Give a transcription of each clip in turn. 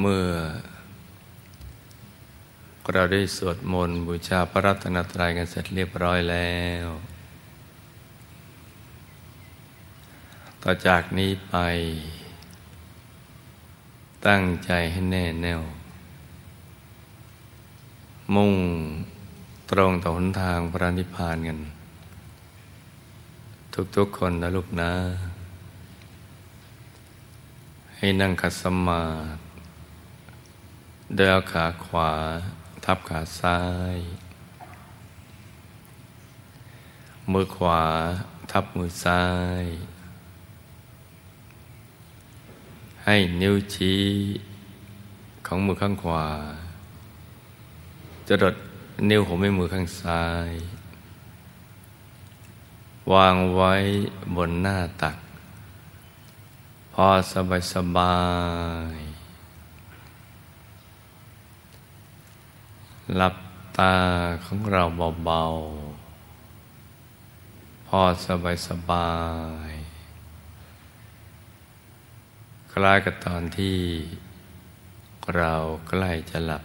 เมื่อ เราได้สวดมนต์บูชาพระรัตนตรัยกันเสร็จเรียบร้อยแล้ว ต่อจากนี้ไป ตั้งใจให้แน่แน่ว มุ่งตรงต่อหนทางพระนิพพานกัน ทุกๆคนนะลูกนะให้นั่งขัดสมาธิ โดยเอาขาขวาทับขาซ้าย มือขวาทับมือซ้าย ให้นิ้วชี้ของมือข้างขวา จะดดนิ้วหัวแม่มือข้างซ้าย วางไว้บนหน้าตัก พอสบายสบาย หลับตาของเราเบาๆ พอสบายสบายคล้ายกับตอนที่เราใกล้จะหลับ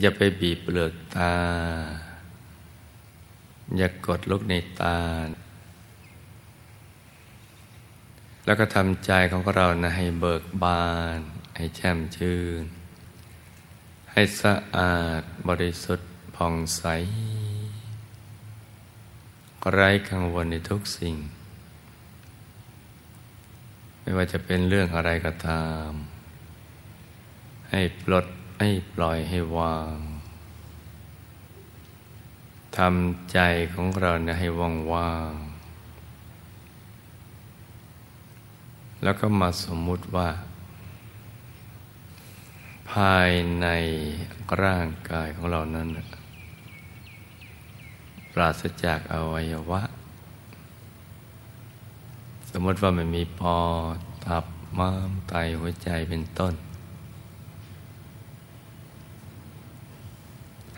อย่าไปบีบเปลือกตา อย่ากดลูกในตา แล้วก็ทำใจของเรานะให้เบิกบาน ให้แช่มชื่น ให้สะอาดบริสุทธิ์ผ่องใส ไร้กังวลในทุกสิ่ง ไม่ว่าจะเป็นเรื่องอะไรก็ตาม ให้ปลดให้ปล่อยให้วางทำใจของเราเนี่ยให้ว่างว่างแล้วก็มาสมมุติว่า ภายในร่างกายของเรานั้น ปราศจากอวัยวะ สมมติว่ามันมีปอดตับม้ามไตหัวใจเป็นต้น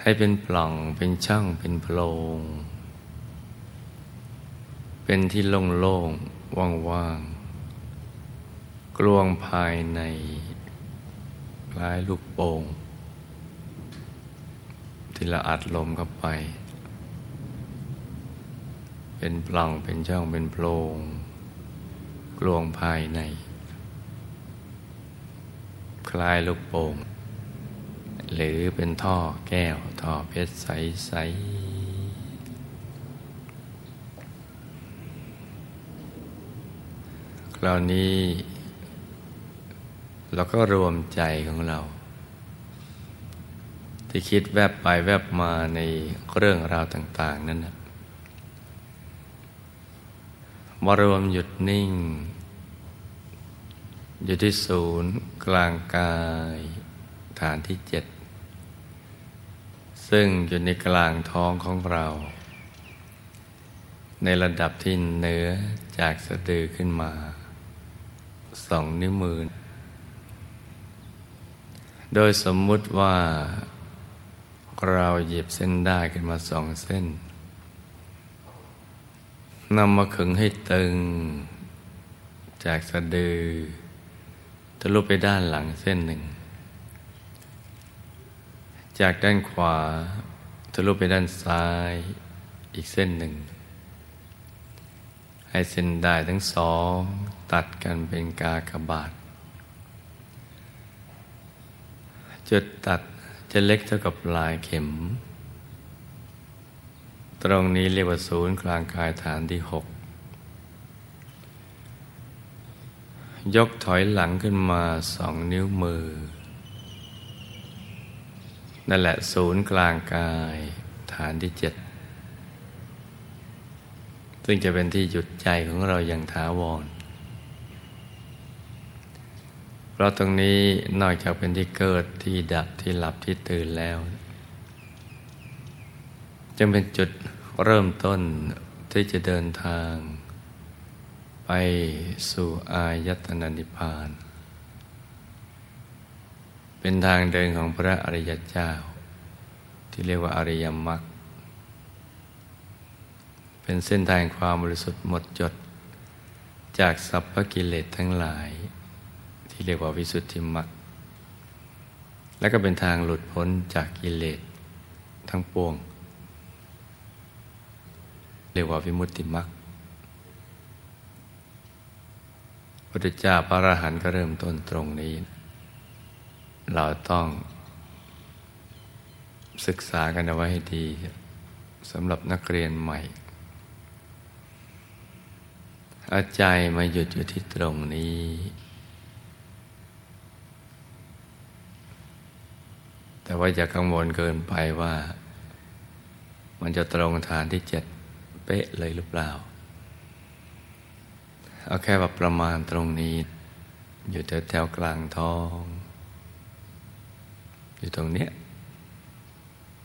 ให้เป็นปล่องเป็นช่องเป็นโพรง เป็นที่โล่งๆว่างๆกลวงภายใน คล้ายลูกโป่งที่เราอัดลมเข้าไป เป็นปล่องเป็นช่องเป็นโพรงกลวงภายใน คล้ายลูกโป่งหรือเป็นท่อแก้ว ท่อเพชรใส ๆ คราวนี้ เราก็รวมใจของเรา ที่คิดแวบไปแวบมาในเรื่องราวต่าง ๆ นั่นนะมารวมหยุดนิ่ง อยู่ที่ศูนย์กลางกายฐานที่เจ็ดซึ่งอยู่ในกลางท้องของเรา ในระดับที่เหนือจากสะดือขึ้นมาสองนิ้วมือ โดยสมมุติว่าเราหยิบเส้นได้ขึ้นมาสองเส้นนำมาขึงให้ตึง จากสะดือทะลุไปด้านหลังเส้นหนึ่ง จากด้านขวาทะลุไปด้านซ้ายอีกเส้นหนึ่ง ให้เส้นได้ทั้งสอง ตัดกันเป็นกากบาท จุดตัดจะเล็กเท่ากับลายเข็ม ตรงนี้เรียกว่าศูนย์กลางกายฐานที่หกยกถอยหลังขึ้นมาสองนิ้วมือ นั่นแหละศูนย์กลางกายฐานที่เจ็ดซึ่งจะเป็นที่หยุดใจของเราอย่างถาวรเพ ราะตรงนี้นอกจากเป็นที่เกิดที่ดับที่หลับที่ตื่นแล้วจึงเป็นจุดเริ่มต้นที่จะเดินทาง ไปสู่อายตนะนิพพาน เป็นทางเดินของพระอริยเจ้า ที่เรียกว่าอริยมรรคเป็นเส้นทางความบริสุทธิ์หมดจด จากสัพพกิเลสทั้งหลาย ที่เรียกว่าวิสุทธิมรรคและก็เป็นทางหลุดพ้นจากกิเลสทั้งปวง เรียกว่าวิมุตติมรรคพุทธเจ้าพระอรหันต์ก็เริ่มต้นตรงนี้ เราต้องศึกษากันเอาไว้ให้ดีสำหรับนักเรียนใหม่เอาใจมาหยุดอยู่ที่ตรงนี้ แต่ว่าอย่ากังวลเกินไปว่า มันจะตรงฐานที่เจ็ดเป๊ะเลยหรือเปล่า เอาแค่แบบประมาณตรงนี้ อยู่แถวแถวกลางท้อง อยู่ตรงเนี้ย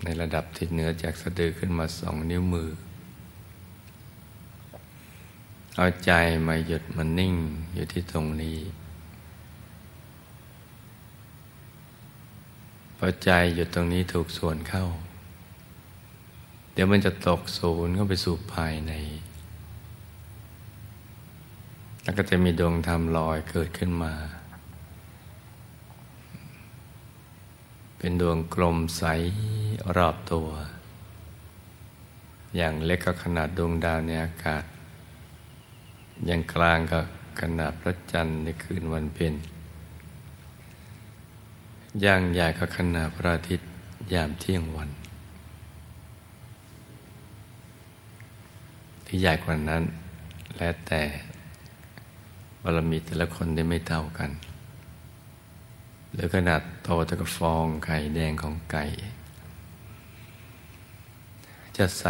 ในระดับที่เหนือจากสะดือขึ้นมาสองนิ้วมือ เอาใจมาหยุดมันนิ่งอยู่ที่ตรงนี้ พอใจหยุดตรงนี้ถูกส่วนเข้า เดี๋ยวมันจะตกศูนย์เข้าไปสู่ภายใน แล้วก็จะมีดวงธรรมลอยเกิดขึ้นมา เป็นดวงกลมใสรอบตัว อย่างเล็กก็ขนาดดวงดาวในอากาศ อย่างกลางก็ขนาดพระจันทร์ในคืนวันเพ็ญ ย่างใหญ่ก็ขนาดพระอาทิตย์ยามเที่ยงวัน ที่ใหญ่กว่านั้น และแต่บารมีแต่ละคนได้ไม่เท่ากัน หรือขนาดโตเท่ากับฟองไข่แดงของไก่ จะใส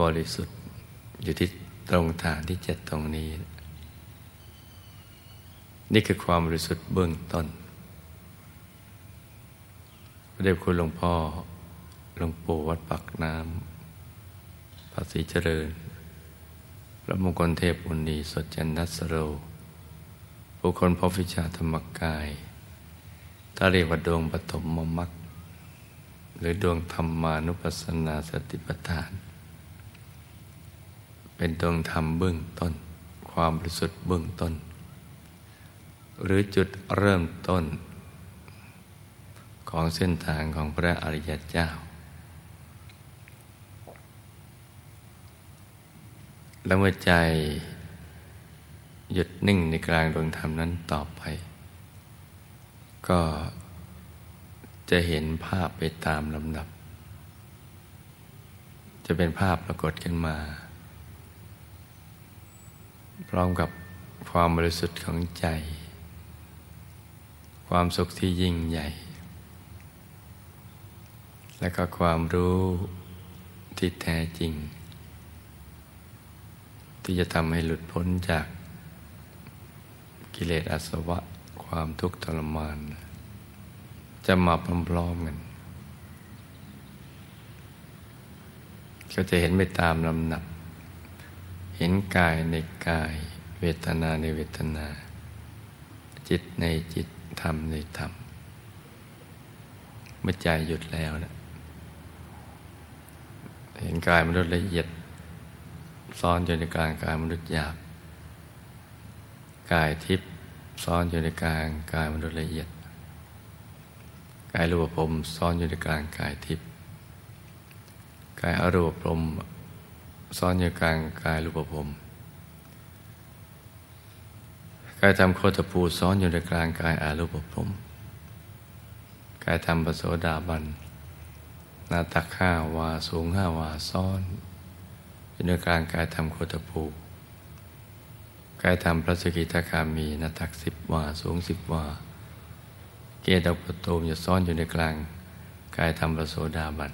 บริสุทธิ์อยู่ที่ตรงฐานที่เจ็ดตรงนี้ นี่คือความบริสุทธิ์เบื้องต้น เดชคุณหลวงพ่อหลวงปู่วัดปักน้ำภาษีเจริญ พระมงคลเทพอุณีสดจันนัสโร ผู้คนพบวิชาธรรมกายถ้าเรียกว่าดวงปฐมมมักหรือดวงธรรมานุปัสสนาสติปัฏฐาน เป็นดวงธรรมเบื้องต้น ความบริสุทธิ์เบื้องต้น หรือจุดเริ่มต้น ของเส้นทางของพระอริยเจ้า แล้วเมื่อใจหยุดนิ่งในกลางดวงธรรมนั้นต่อไป ก็จะเห็นภาพไปตามลำดับ จะเป็นภาพปรากฏขึ้นมา พร้อมกับความบริสุทธิ์ของใจ ความสุขที่ยิ่งใหญ่ และก็ความรู้ที่แท้จริง ที่จะทำให้หลุดพ้นจากกิเลสอาสวะความทุกข์ทรมาน จะมาพร้อมๆกันก็จะเห็นไปตามลำหนับ เห็นกายในกาย เวทนาในเวทนา จิตในจิต ธรรมในธรรม เมื่อใจหยุดแล้วนะ กายมนุษย์ละเอียด ซ้อนอยู่ในกลางกายมนุษย์หยาบ กายทิพย์ซ้อนอยู่ในกลางกายมนุษย์ละเอียด กายรูปภพซ้อนอยู่ในกลางกายทิพย์ กายอรูปภพซ้อนอยู่กลางกายรูปภพกายธรรมโคตภูซ้อนอยู่ในกลางกายอารูปภพกายธรรมปโสดาบัน นาตักห้าวาสูงห้าวาซ้อนอยู่ในกลางกายธรรมโคตภูกายธรรมพระสกิทาคามีนาตักสิบวาสูงสิบวา เกตอปโตมจะซ่อนอยู่ในกลางกายธรรมพระโสดาบัน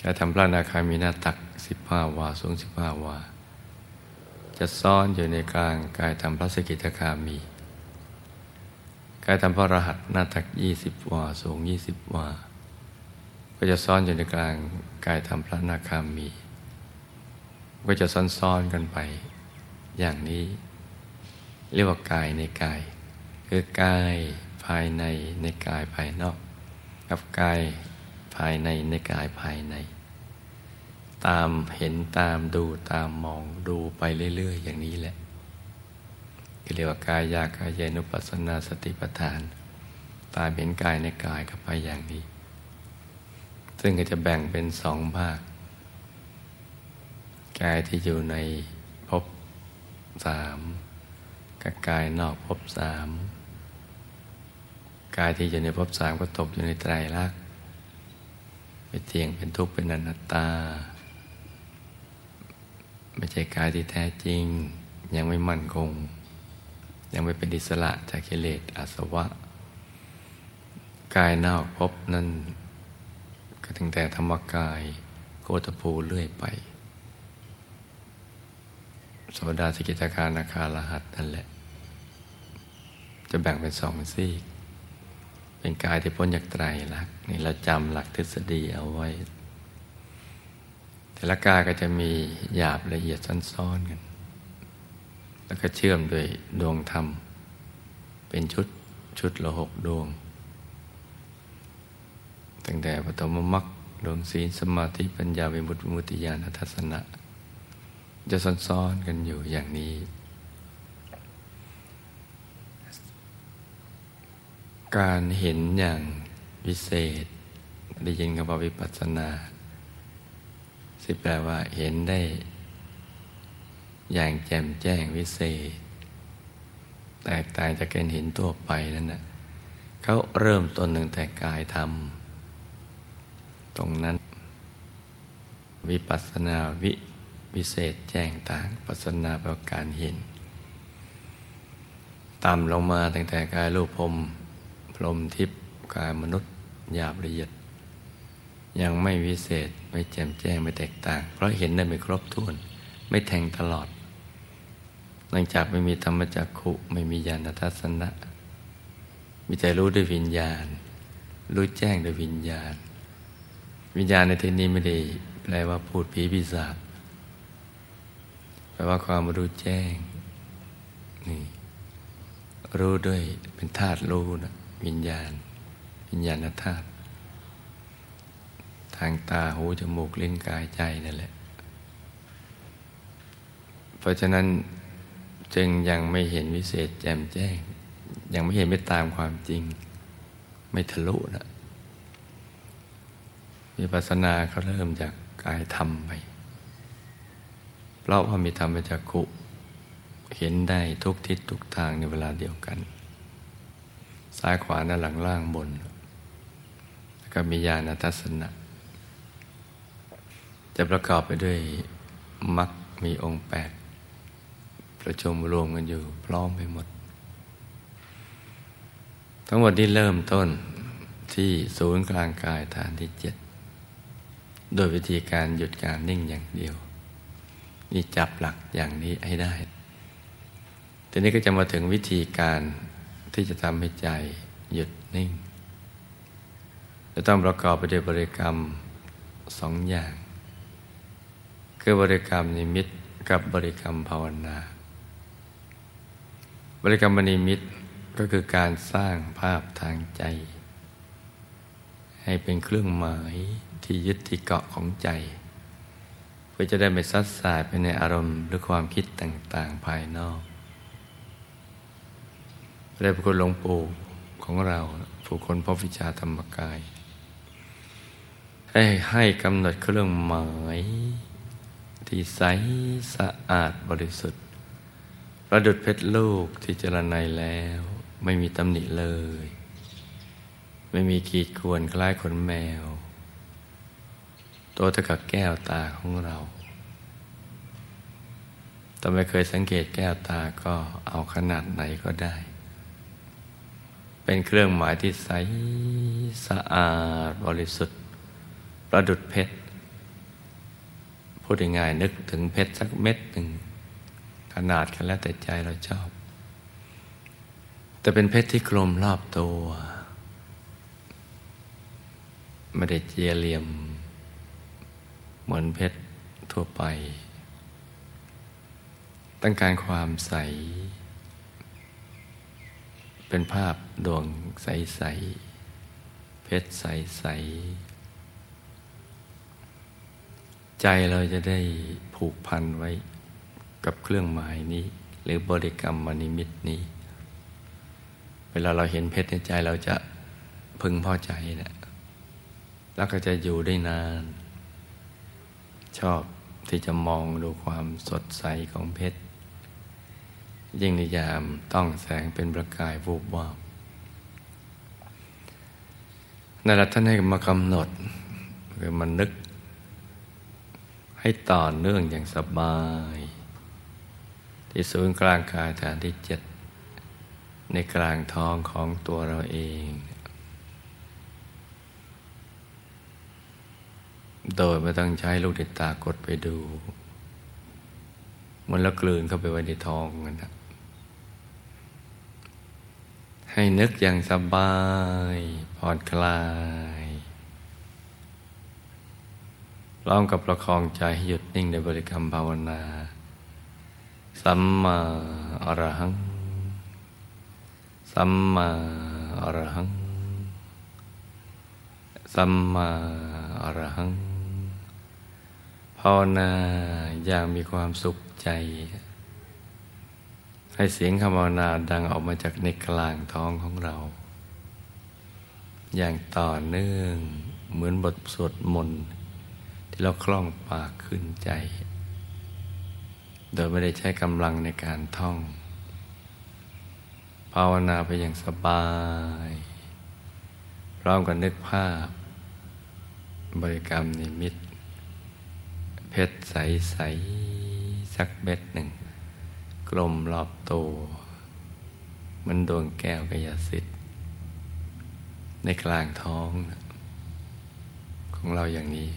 กายธรรมพระนาคามีนาตักสิบห้าวาสูงสิบห้าวา จะซ่อนอยู่ในกลางกายธรรมพระสกิทาคามีกายธรรมพระรหัสหน้าตักยี่สิบวาสูงยี่สิบวา ก็จะซ่อนอยู่ในกลางกายธรรมพระนาคามี ก็จะซ้อนๆกันไป อย่างนี้ เรียกว่ากายในกาย คือกายภายในในกายภายนอก กับกายภายในในกายภายใน ตามเห็นตามดูตามมองดูไปเรื่อย ๆ อย่างนี้แหละเรียกว่ากายยากายเยนุปัสสนาสติปัฏฐาน ตาเห็นกายในกายกับไปอย่างนี้ ซึ่งก็จะแบ่งเป็นสองภาค กายที่อยู่ในภพสามกับกายนอกภพสามกายที่อยู่ในภพสามก็ตกอยู่ในไตรลักษณ์เป็นเที่ยงเป็นทุกข์เป็นอนัตตา ไม่ใช่กายที่แท้จริง ยังไม่มั่นคง ยังไม่เป็นอิสระจากกิเลสอาสวะ กายนอกภพนั้น ก็ตั้งแต่ธรรมกายโกตภูเรื่อยไปสวดาสกิตาคานาคารหัสนั่นแหละ จะแบ่งเป็นสองซีก เป็นกายที่พ้นจากไตรลักษณ์นี่เราจำหลักทฤษฎีเอาไว้ แต่ละกายก็จะมีหยาบละเอียดซ้อนๆกัน แล้วก็เชื่อมโดยดวงธรรม เป็นชุดชุดละหกดวง ตั้งแต่ปฐมมรรคดวงศีลสมาธิปัญญาวิมุตติมุติญาณทัศนะ จะซ้อนๆกันอยู่อย่างนี้ การเห็นอย่างวิเศษ ได้ยินคำว่าวิปัสสนาสิแปลว่าเห็นได้ อย่างแจ่มแจ้งวิเศษ แตกต่างจากการเห็นตัวไปนั่นนะเขาเริ่มต้นหนึ่งแต่กายธรรม ตรงนั้น วิปัสนาวิวิเศษแจ้งต่างปัสนาแปลการเห็นต่ำลงมาตั้งแต่กายรูปพรมพรมทิพย์กายมนุษย์หยาบละเอียด ยังไม่วิเศษไม่แจ่มแจ้งไม่แตกต่าง เพราะเห็นได้ไม่ครบถ้วน ไม่แทงตลอด หลังจากไม่มีธรรมจักขุไม่มีญาณทัศนะ มีแต่รู้ด้วยวิญญาณ รู้แจ้งด้วยวิญญาณ วิญญาณในที่นี้ไม่ได้แปลว่าพูดผีปีศาจแปลว่าความรู้แจ้ง นี่ รู้ด้วยเป็นธาตุรู้นะวิญญาณ วิญญาณธาตุทางตาหูจมูกลิ้นกายใจนั่นแหละ เพราะฉะนั้นจึงยังไม่เห็นวิเศษแจ่มแจ้ง ยังไม่เห็นไม่ตามความจริง ไม่ทะลุนะ มีปัสนาเขาเริ่มจากกายธรรมไป เพราะว่ามีธรรมจักขุเห็นได้ทุกทิศทุกทางในเวลาเดียวกัน ซ้ายขวาหน้าหลังล่างบน แล้วก็มีญาณทัศนะ จะประกอบไปด้วยมรรคมีองค์แปดประชุมรวมกันอยู่พร้อมไปหมด ทั้งหมดที่เริ่มต้นที่ศูนย์กลางกายฐานที่เจ็ด โดยวิธีการหยุดการนิ่งอย่างเดียว นี่จับหลักอย่างนี้ให้ได้ ทีนี้ก็จะมาถึงวิธีการที่จะทำให้ใจหยุดนิ่ง จะต้องประกอบไปด้วยบริกรรมสองอย่าง คือบริกรรมนิมิตกับบริกรรมภาวนา บริกรรมนิมิตก็คือการสร้างภาพทางใจ ให้เป็นเครื่องหมายที่ยึดที่เกาะของใจ เพื่อจะได้ไม่ซัดสายไปในอารมณ์หรือความคิดต่างๆภายนอกได้พระคุณหลวงปู่ของเราผู้คนพบวิชาธรรมกาย ให้ให้กำหนดเครื่องหมายที่ใสสะอาดบริสุทธิ์ ประดุดเพชรลูกที่เจรไนแล้ว ไม่มีตำหนิเลย ไม่มีขีดข่วนคล้ายขนแมว ตัวเท่ากับแก้วตาของเราแต่ไม่เคยสังเกตแก้วตาก็เอาขนาดไหนก็ได้ เป็นเครื่องหมายที่ใสสะอาดบริสุทธิ์ ประดุดเพชร พูดง่ายๆนึกถึงเพชรสักเม็ดหนึ่ง ขนาดกันแล้วแต่ใจเราชอบ แต่เป็นเพชรที่กลมรอบตัว ไม่ได้เจียเหลี่ยม เหมือนเพชรทั่วไป ต้องการความใส เป็นภาพดวงใส ๆ เพชรใส ๆ ใจเราจะได้ผูกพันไว้กับเครื่องหมายนี้ หรือบริกรรมมนิมิตนี้ เวลาเราเห็นเพชรในใจเราจะพึงพอใจเนะี่ย แล้วก็จะอยู่ได้นาน ชอบที่จะมองดูความสดใสของเพชร ยิ่งในยามต้องแสงเป็นประกายวูบวาบนั่นแหละท่านให้มากำหนดคือมันนึก ให้ต่อเนื่องอย่างสบาย ที่ศูนย์กลางกายฐานที่เจ็ดในกลางท้องของตัวเราเอง โดยไม่ต้องใช้ลูกติดตากดไปดู มันละกลืนเข้าไปไว้ในท้องกันนะให้นึกอย่างสบายผ่อนคลายพร้อมกับประคองใจให้หยุดนิ่งในบริกรรมภาวนา สัมมาอรหัง สัมมาอรหัง สัมมาอรหัง ภาวนาอย่างมีความสุขใจ ให้เสียงคำภาวนาดังออกมาจากในกลางท้องของเรา อย่างต่อเนื่องเหมือนบทสวดมนต์ที่เราคล่องปากขึ้นใจ โดยไม่ได้ใช้กำลังในการท่อง ภาวนาไปอย่างสบายพร้อมกับนึกภาพ บริกรรมนิมิต เพชรใสๆสักเม็ดหนึ่ง กลมรอบตัวมันดวงแก้วกยสิทธิ์ ในกลางท้อง ของเราอย่างนี้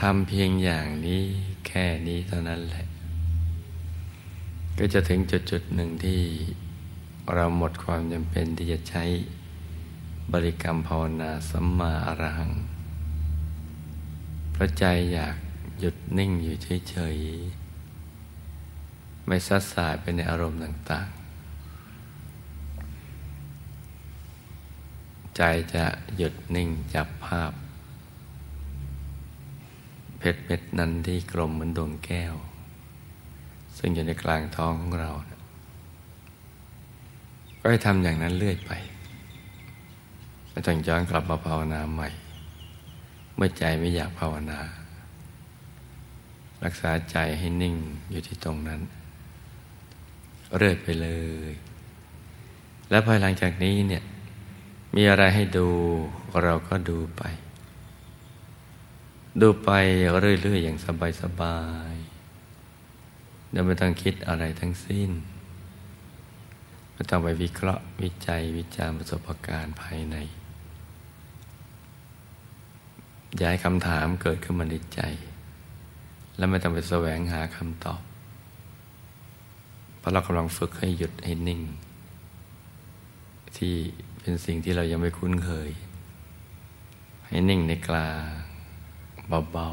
ทำเพียงอย่างนี้แค่นี้เท่านั้นแหละ ก็จะถึงจุดจุดหนึ่งที่เราหมดความจำเป็นที่จะใช้บริกรรมภาวนาสัมมาอรหัง ราะใจอยากหยุดนิ่งอยู่เฉยๆ ไม่ซัดสายไปในอารมณ์ต่าง ๆ ใจจะหยุดนิ่งจับภาพ เพชรเม็ดนั้นที่กลมเหมือนดวงแก้ว ซึ่งอยู่ในกลางท้องของเรา ก็ให้ทำอย่างนั้นเรื่อยไปไม่ต้องย้อนกลับมาภาวนาใหม่ มื่อใจไม่อยากภาวนา รักษาใจให้นิ่งอยู่ที่ตรงนั้น เรื่อยไปเลย และภายหลังจากนี้เนี่ยมีอะไรให้ดูเราก็ดูไป ดูไปเรื่อยๆอย่างสบายๆโดยไม่ต้องคิดอะไรทั้งสิ้นไม่ต้องไปวิเคราะห์วิจัยวิจารณ์ประสบการณ์ภายใน ย้ายคำถามเกิดขึ้นมาในใจ และไม่ต้องไปแสวงหาคำตอบ เพราะเรากำลังฝึกให้หยุดให้นิ่ง ที่เป็นสิ่งที่เรายังไม่คุ้นเคย ให้นิ่งในกลางเบา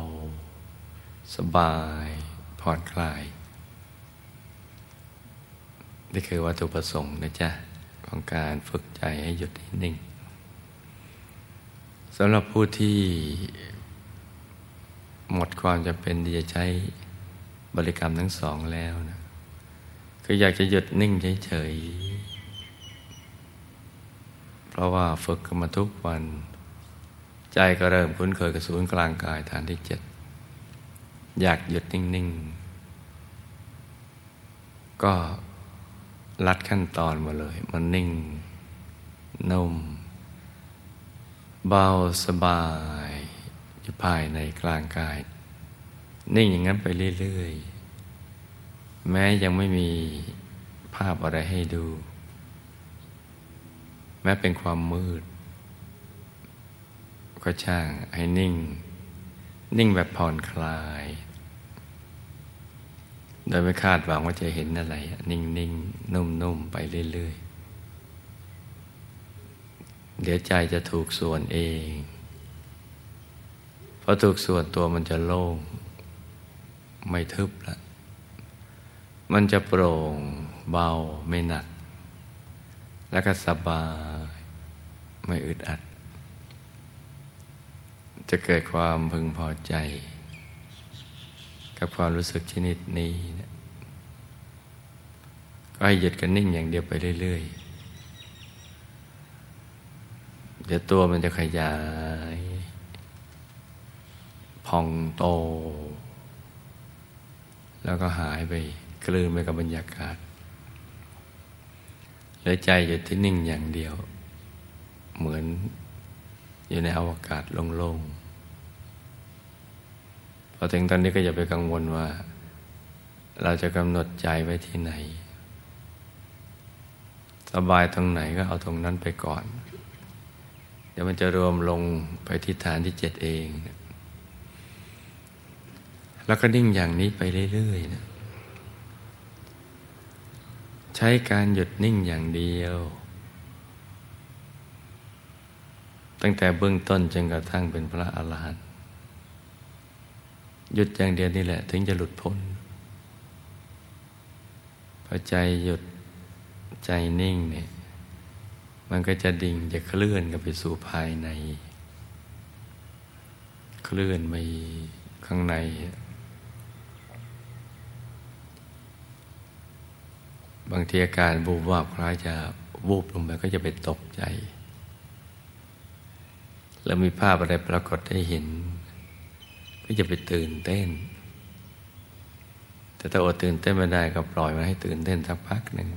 ๆ สบายผ่อนคลาย นี่คือวัตถุประสงค์นะจ๊ะ ของการฝึกใจให้หยุดให้นิ่ง สำหรับผู้ที่หมดความจำเป็นที่จะใช้บริกรรมทั้งสองแล้วนะคืออยากจะหยุดนิ่งเฉยๆเพราะว่าฝึกกันมาทุกวัน ใจก็เริ่มคุ้นเคยกับศูนย์กลางกายฐานที่เจ็ดอยากหยุดนิ่งๆ ก็ลัดขั้นตอนมาเลย มันนิ่งนุ่ม เบาสบายอยู่ภายในกลางกาย นิ่งอย่างนั้นไปเรื่อยๆ แม้ยังไม่มีภาพอะไรให้ดู แม้เป็นความมืด ก็ช่างให้นิ่ง นิ่งแบบผ่อนคลาย โดยไม่คาดหวังว่าจะเห็นอะไร นิ่งนิ่งนุ่มนุ่มไปเรื่อยๆ เดี๋ยวใจจะถูกส่วนเองพอถูกส่วนตัวมันจะโล่ง ไม่ทึบละมันจะโปร่งเบาไม่หนัก แล้วก็สบาย ไม่อึดอัด จะเกิดความพึงพอใจ กับความรู้สึกชนิดนี้นะก็ให้หยุดกันนิ่งอย่างเดียวไปเรื่อย ๆ เดี๋ยวตัวมันจะขยาย พองโต แล้วก็หายไปกลืนไปกับบรรยากาศเหลือใจอยู่ที่นิ่งอย่างเดียว เหมือนอยู่ในอวกาศโล่งๆ พอถึงตอนนี้ก็อย่าไปกังวลว่า เราจะกำหนดใจไว้ที่ไหน สบายตรงไหนก็เอาตรงนั้นไปก่อน ดี๋ยวมันจะรวมลงไปที่ฐานที่เจ็ดเอง แล้วก็นิ่งอย่างนี้ไปเรื่อยๆนะใช้การหยุดนิ่งอย่างเดียว ตั้งแต่เบื้องต้นจนกระทั่งเป็นพระอาหารหันต์หยุดอย่างเดียวนี่แหละ ถึงจะหลุดพ้นพอใจหยุดใจนิ่งเนี่ย มันก็จะดิ่งจะเคลื่อนกันไปสู่ภายใน เคลื่อนไปข้างใน บางทีอาการบูบวาบคล้ายจะวูบลงไปก็จะไปตกใจ แล้วมีภาพอะไรปรากฏให้เห็น ก็จะไปตื่นเต้น แต่ถ้าอดตื่นเต้นไม่ได้ก็ปล่อยมันให้ตื่นเต้นสักพักหนึ่ง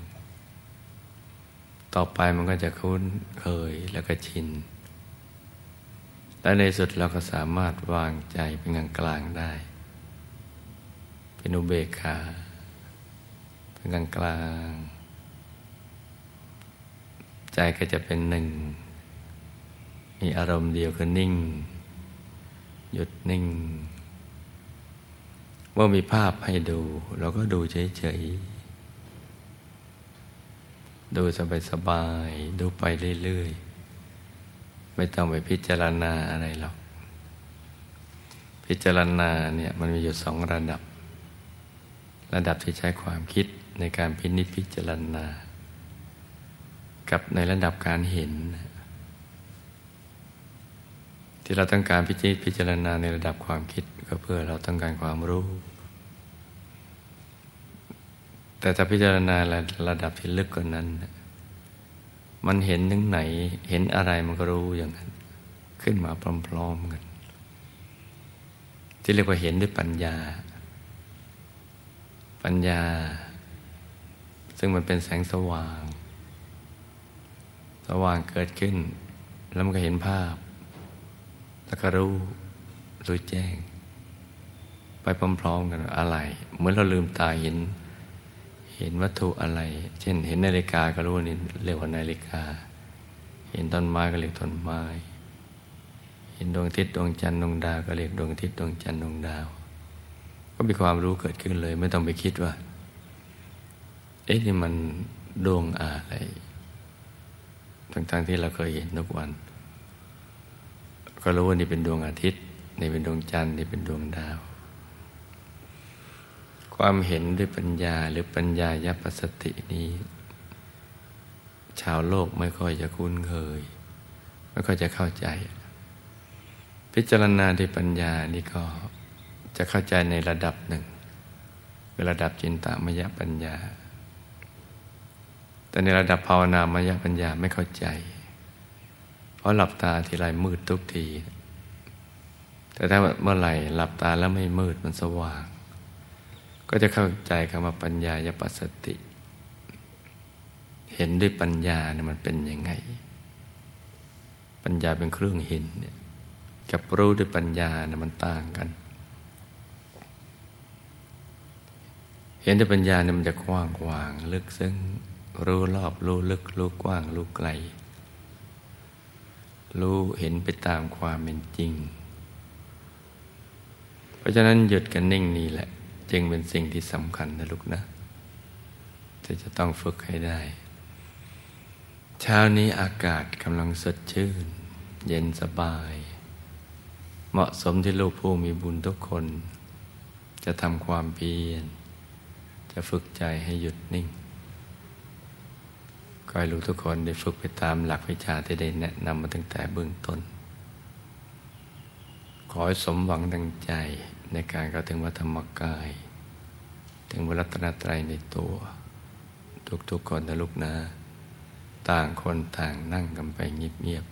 ต่อไปมันก็จะคุ้นเคยแล้วก็ชิน และในสุดเราก็สามารถวางใจเป็นกลางกลางได้ เป็นอุเบกขา เป็นกลางกลาง ใจก็จะเป็นหนึ่ง มีอารมณ์เดียวคือนิ่ง หยุดนิ่ง เมื่อมีภาพให้ดู เราก็ดูเฉยๆ ดูสบายๆดูไปเรื่อยๆ ไม่ต้องไปพิจารณาอะไรหรอก พิจารณาเนี่ยมันมีอยู่สองระดับ ระดับที่ใช้ความคิดในการพินิจพิจารณา กับในระดับการเห็น ที่เราต้องการพิจิตพิจารณาในระดับความคิดก็เพื่อเราต้องการความรู้ แต่ถ้าพิจารณาระดับที่ลึกกว่านั้น มันเห็นถึงไหน เห็นอะไรมันก็รู้อย่างนั้น ขึ้นมาพร้อมๆกัน ที่เรียกว่าเห็นด้วยปัญญา ปัญญา ซึ่งมันเป็นแสงสว่าง สว่างเกิดขึ้น แล้วมันก็เห็นภาพ แล้วก็รู้รู้แจ้ง ไปพร้อมๆกันอะไร เหมือนเราลืมตาเห็น เห็นวัตถุอะไร เช่น เห็นนาฬิกาก็รู้นี่เรียกว่านาฬิกา เห็นต้นไม้ก็เรียกต้นไม้ เห็นดวงอาทิตย์ดวงจันทร์ดวงดาวก็เรียกดวงอาทิตย์ดวงจันทร์ดวงดาว ก็มีความรู้เกิดขึ้นเลย ไม่ต้องไปคิดว่า เอ๊ะนี่มันดวงอะไรทั้งๆที่เราเคยเห็นทุกวัน ก็รู้ว่านี่เป็นดวงอาทิตย์ นี่เป็นดวงจันทร์นี่เป็นดวงดาว ความเห็นด้วยปัญญาหรือปัญญายปสตินี้ ชาวโลกไม่ค่อยจะคุ้นเคย ไม่ค่อยจะเข้าใจ พิจารณาด้วยปัญญานี่ก็จะเข้าใจในระดับหนึ่งเป็นระดับจินตามยปัญญา แต่ในระดับภาวนามยปัญญาไม่เข้าใจ เพราะหลับตาทีไรมืดทุกที แต่ถ้าเมื่อไหร่หลับตาแล้วไม่มืดมันสว่าง ก็จะเข้าใจคำว่าปัญญายปัสสติ เห็นด้วยปัญญาเนี่ยมันเป็นยังไง ปัญญาเป็นเครื่องเห็นเนี่ยกับรู้ด้วยปัญญาเนี่ยมันต่างกัน เห็นด้วยปัญญาเนี่ยมันจะกว้างกวางลึกซึ้งรู้รอบรู้ลึกรู้กว้างรู้ไกล รู้เห็นไปตามความเป็นจริง เพราะฉะนั้นหยุดกันนิ่งนี่แหละ จึงเป็นสิ่งที่สำคัญนะลูกนะที่จะต้องฝึกให้ได้ เช้านี้อากาศกำลังสดชื่น เย็นสบาย เหมาะสมที่ลูกผู้มีบุญทุกคน จะทำความเพียรจะฝึกใจให้หยุดนิ่งก็ให้รู้ทุกคนได้ฝึกไปตามหลักวิชาที่ได้แนะนำมาตั้งแต่เบื้องต้น ขอให้สมหวังดังใจ ในการเข้าถึงวัฒธรรมกาย ถึงวรัตนตรัยในตัว ทุกๆคนนะลูกนะ ต่างคนต่างนั่งกันไปเงียบ